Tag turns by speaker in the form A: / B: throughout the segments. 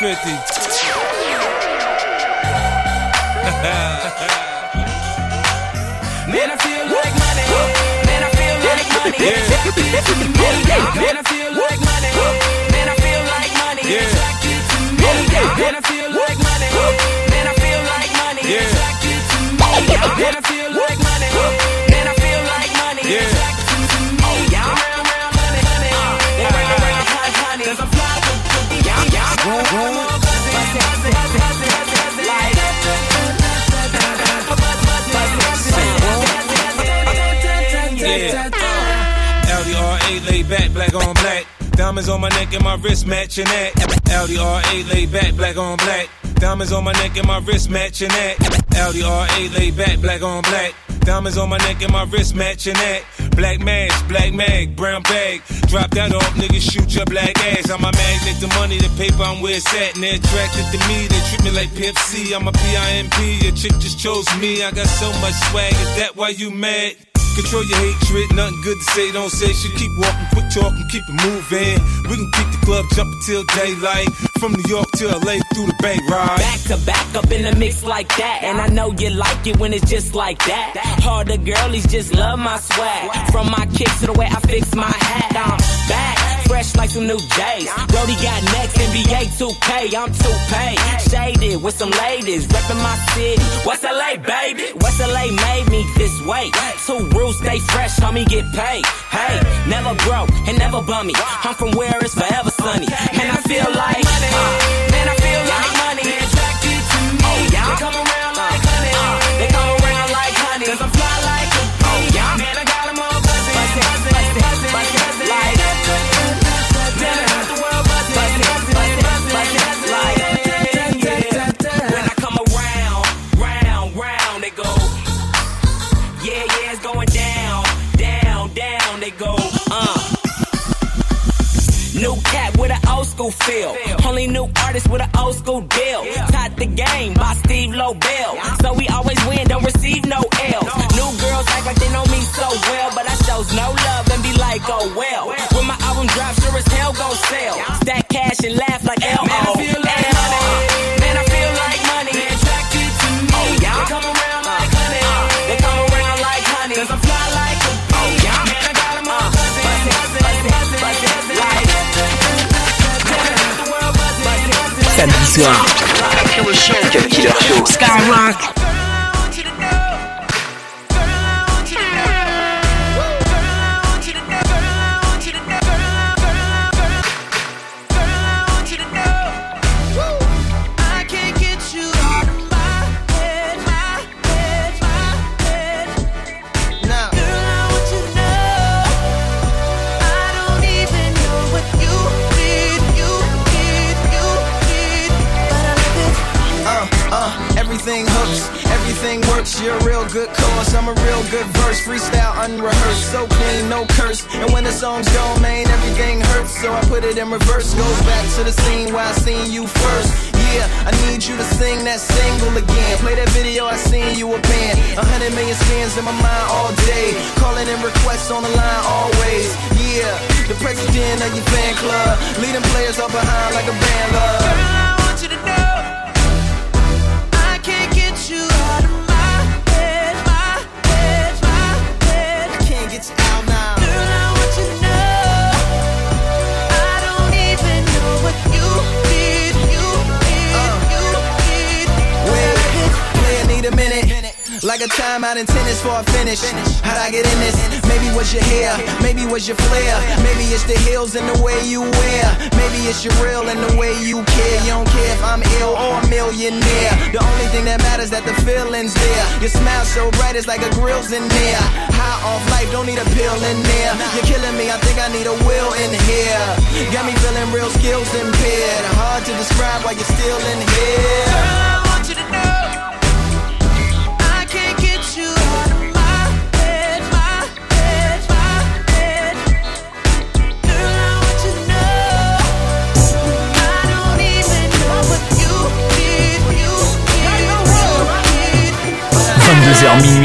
A: 50.
B: Man, I feel like money. Man, I feel like money. Man, I feel like money. Man, I feel like money.
A: Yeah.
B: Attracted to me. Man, I feel like money. Man, I feel like money.
A: Yeah.
B: Attracted to me. Man, I feel like money.
A: Diamonds on my neck and my wrist matching that. LDRA laid back, black on black. Diamonds on my neck and my wrist matching that. LDRA laid back, black on black. Diamonds on my neck and my wrist matching that. Black mask, black mag, brown bag. Drop that off, niggas shoot your black ass. I'm a magnet, the money, the paper, I'm where it's at. And they're attracted to me, they treat me like Pimp C. I'm a PIMP, your chick just chose me. I got so much swag, is that why you mad? Control your hatred, nothing good to say, don't say shit. Keep walking, quick talking, keep it moving. We can keep the club jumping till daylight. From New York to LA through the Bay Ride.
B: Back to back up in the mix like that. And I know you like it when it's just like that. Harder girlies just love my swag. From my kicks to the way I fix my hat. I'm back. Fresh like some new J's. Brody got next, NBA 2K. I'm 2K. Shaded with some ladies. Reppin' my city. West LA, baby. West LA made me this way. Two rules, stay fresh, homie, get paid. Hey, never broke and never bummy. I'm from where it's forever sunny. And I feel like, uh, man, I feel Only new artist with an old school deal. Taught the game by Steve Lobel. So we always win, don't receive no L's. New girls act like they know me so well, but I shows no love and be like, oh well. When my album drops, sure as hell gon' sell. Stack cash and laugh like L.
C: Soir, Cut Killer Show. Skyrock.
D: Works. You're a real good cause, I'm a real good verse. Freestyle unrehearsed, so clean, no curse. And when the songs go, man, everything hurts. So I put it in reverse. Goes back to the scene where I seen you first. Yeah, I need you to sing that single again. Play that video, I seen you a band. A hundred million spins in my mind all day. Calling in requests on the line always. Yeah, the president of your fan club. Leading players all behind like a band love. Like a timeout in tennis for a finish. How'd I get in this? Maybe was your hair, maybe was your flair. Maybe it's the heels and the way you wear. Maybe it's your real and the way you care. You don't care if I'm ill or a millionaire. The only thing that matters that the feeling's there. Your smile so bright, it's like a grill's in there. High off life, don't need a pill in there. You're killing me, I think I need a will in here. Got me feeling real skills impaired. Hard to describe why you're still in here.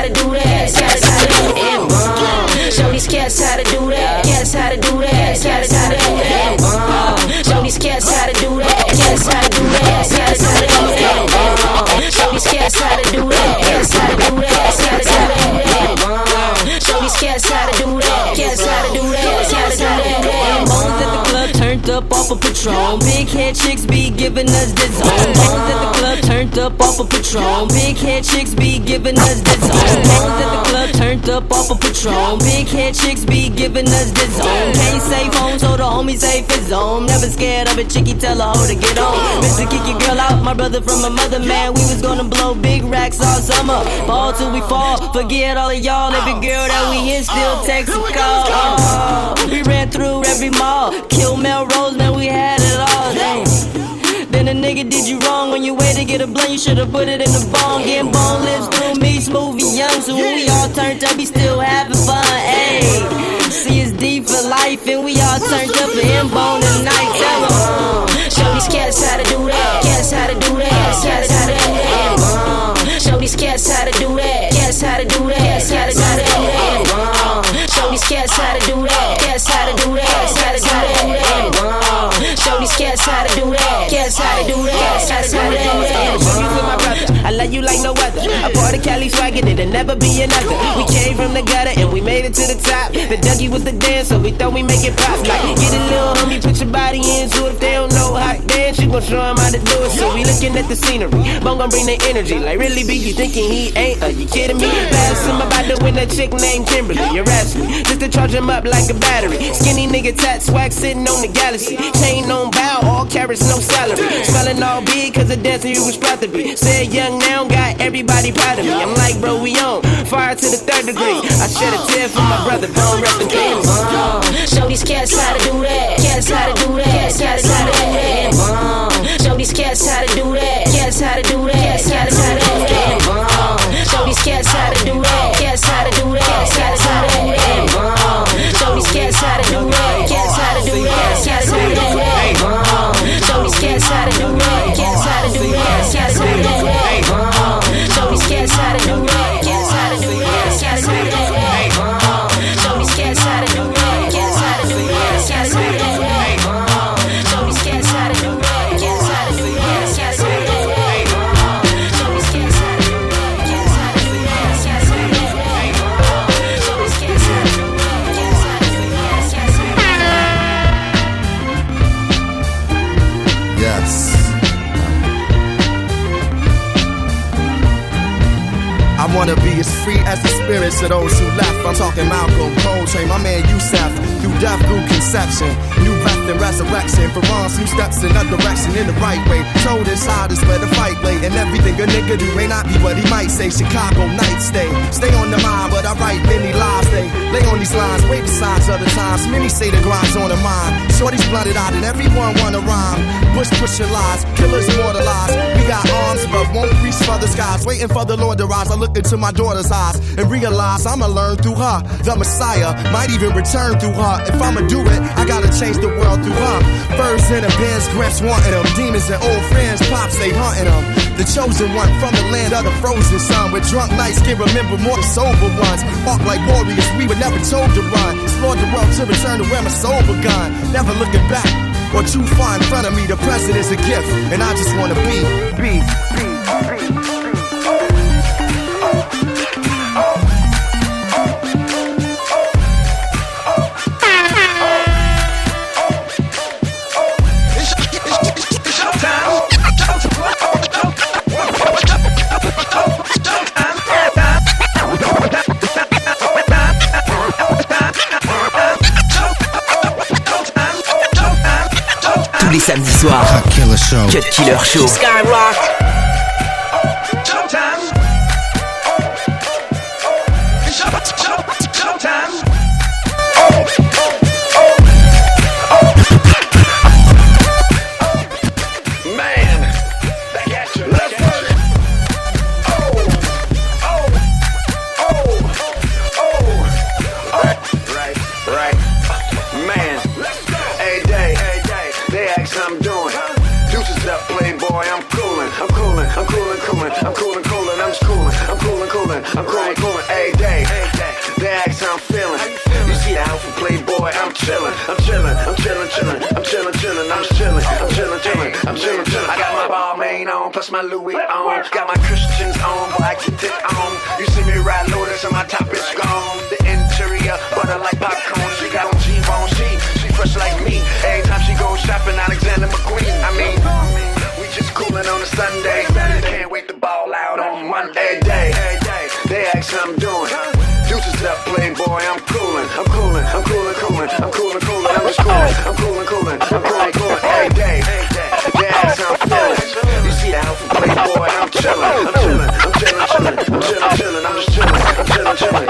E: how to do that. Cats how to do that. Show these cats how to do that. Cats how to do that. Cats how to do that. Show these cats how to do that. Cats how to do that. Cats how to do that. Show these cats how to do that. Cats how to do that. Cats how to do that. Show these cats how to do that. Cats how to do that. Cats how to do that.
F: Bones at the club turned up off of Patron. Big head chicks be giving us the zone. Bones at the club turned up off of Patron. Big head chicks be giving us the zone. Bones at the club turned up off of Patron. Big head chicks be giving us the zone. Can't save home, so the homie safe his home. Never scared of a chickie, tell a hoe to get on. Mr. Kick your girl out, my brother from my mother, man. We was gonna blow big racks all summer. Fall till we fall. Forget all of y'all. Every girl that we in still text and call. Oh, we ran through every mall. Kill Melrose, man, we had it all. Damn. Then a nigga did you wrong when you wait to get a blunt. You should've put it in the bong. Getting bone lips through me, smooth and young. So when we all turned up, we still having fun. Ayy, see it's deep for life, and we all turned up for him bone tonight. Tell 'em.
E: Show these cats how to do that. Cats how to do that. Cats how to do that. Uh, Show these cats how to do that. Cats how to do that. Cats how to do that. Uh, Show these cats how to do that. How to do that. Cats how to do that.
G: Like no other. A part of Cali swaggin', it'll never be another. We came from the gutter and we made it to the top. The Dougie was the dancer, we thought we make it pop. Like, get a little homie, put your body into it. If they don't know how to dance, you gon' show 'em how to do it. So we looking at the scenery. Bone gon' bring the energy. Like, really be you thinking he ain't? Are you kidding me? Last him about to win a chick named Kimberly. You're asking just to charge him up like a battery. Skinny nigga tat swag sitting on the galaxy. Chain on bow, all carrots, no salary. Smelling all big cause the dancer you was proud to be. Said young now, got everybody proud of me. I'm like, bro, we on. Fire to the third degree. I shed a tear for my brother, don't peace.
E: Uh, Show these cats how to do that. Cats how to do that. Cats how to do that. Show these cats how to do that. Cats how to do that.
H: Wanna be as free as the spirits of those who left. I'm talking Malcolm, Coltrane, my man Yusef. Through death, through conception, new breath and resurrection. For once, new steps in a direction in the right way. Told his side is where the fight lay, and everything a nigga do may not be what he might say. Chicago night stay, stay on the mind, but I write many lies. They lay on these lines, wait the besides other times. Many say the grind's on the mind. Shorty's blunted out, and everyone wanna rhyme. Bush push your lies, killers mortalized. We got arms, but won't reach for the skies. Waiting for the Lord to rise. I look into my daughter's eyes and realize I'ma learn through her. The Messiah might even return through her. If I'ma do it, I gotta change the world through her. Birds in the bins, gramps wanting them. Demons and old friends, pops, they hunting them. The chosen one from the land of the frozen sun. With drunk nights can remember more than sober ones. Walk like warriors, we were never told to run. Explore the world to return to where my soul begun. Never looking back. Or too far in front of me, the present is a gift, and I just wanna be, be, be, be.
C: Tous les samedis soirs.
I: Cut Killer Show.
C: Cut Killer Show.
F: Skyrock.
J: I'm coolin', coolin' every day. They ask how I'm feeling. You see the outfit playboy, I'm chillin', I'm chillin', I'm chillin', chillin', I'm chillin', chillin', I'm just chillin', I'm chillin', chillin', I'm chillin', chillin'. I got my Balmain on, plus my Louis on. Got my Christians on, boy, I keep it on. You see me ride Lotus and my top is gone. The interior, butter like popcorn. She got on Givenchy, she she fresh like me. Every time she goes shopping, Alexander McQueen. I mean, we just coolin' on a Sunday. Can't wait to ball out on Monday. Day, they ask how I'm doing. Deuces up, playboy, I'm coolin', I'm coolin', I'm coolin', coolin', I'm coolin', coolin', I'm just coolin', I'm coolin', coolin', I'm coolin', coolin', day. They ask how I'm feelin'. You see the outfit, playboy, I'm chillin', I'm chillin', I'm chillin', chillin', I'm chillin', chillin', I'm just chillin', I'm chillin', chillin', chillin',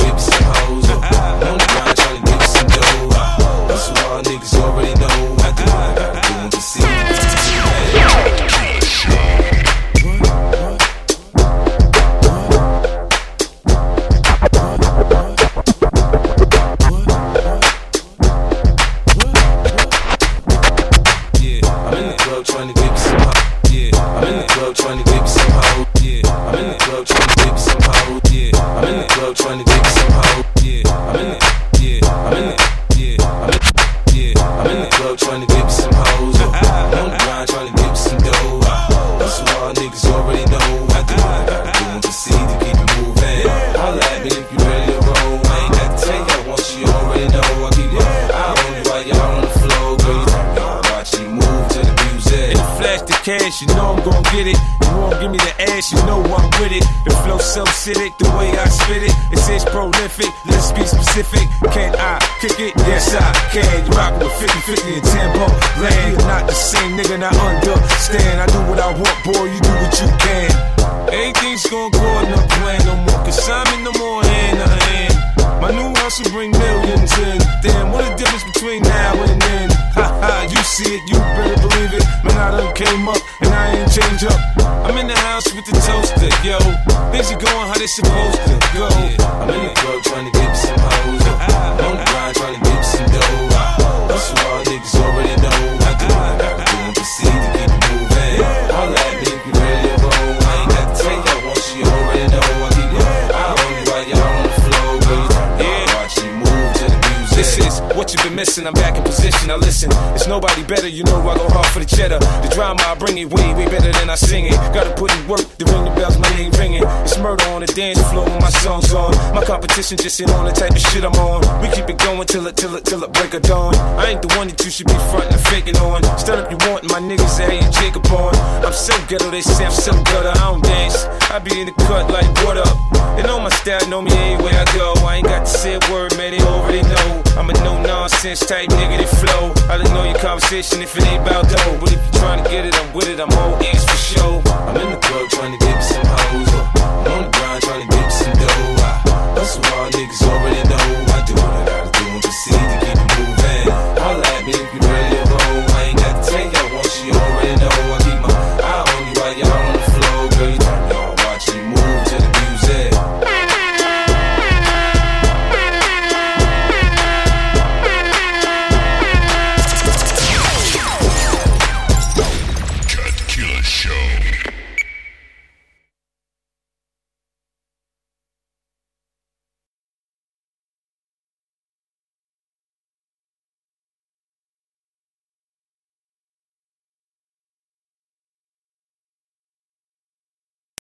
A: Cash, you know I'm gon' get it. You won't give me the ass, you know I'm with it. The flow so acidic, the way I spit it, it says prolific. Let's be specific. Can I kick it? Yes, I can. You rockin' with 50, 50 and tempo. Land, you're not the same nigga, not understand. I do what I want, boy, you do what you can. Everything's gon' go the plan no more, cause I'm in no more hand to hand. My new house will bring millions in. Damn, what a difference between now and then. Ha ha, you see it, you better came up and I ain't changed up. I'm in the house with the toaster, yo. Things are going how they supposed to go. I'm in the club trying to get some what you've been missing. I'm back in position. Now listen, it's nobody better. You know I go hard for the cheddar. The drama I bring it way, way better than I sing it. Gotta put in work to ring the bells. My name ringing. It's murder on the dance floor when my song's on. My competition just ain't on the type of shit I'm on. We keep it going till it, till it, till it break of dawn. I ain't the one that you should be frontin' and faking on. Stand up, you want my niggas that ain't Jacob on. I'm so ghetto, they say I'm so gutter. I don't dance. I be in the cut like what up. They know my style, know me anywhere I go. I ain't got to say a word, man. They already. I'm a no nonsense type nigga that flow. I don't know your conversation if it ain't about dough. But if you trying to get it, I'm with it, I'm all ears for sure. I'm in
K: the club trying to dip some hoes. I'm on the grind trying to dip some dough. Us raw niggas already know.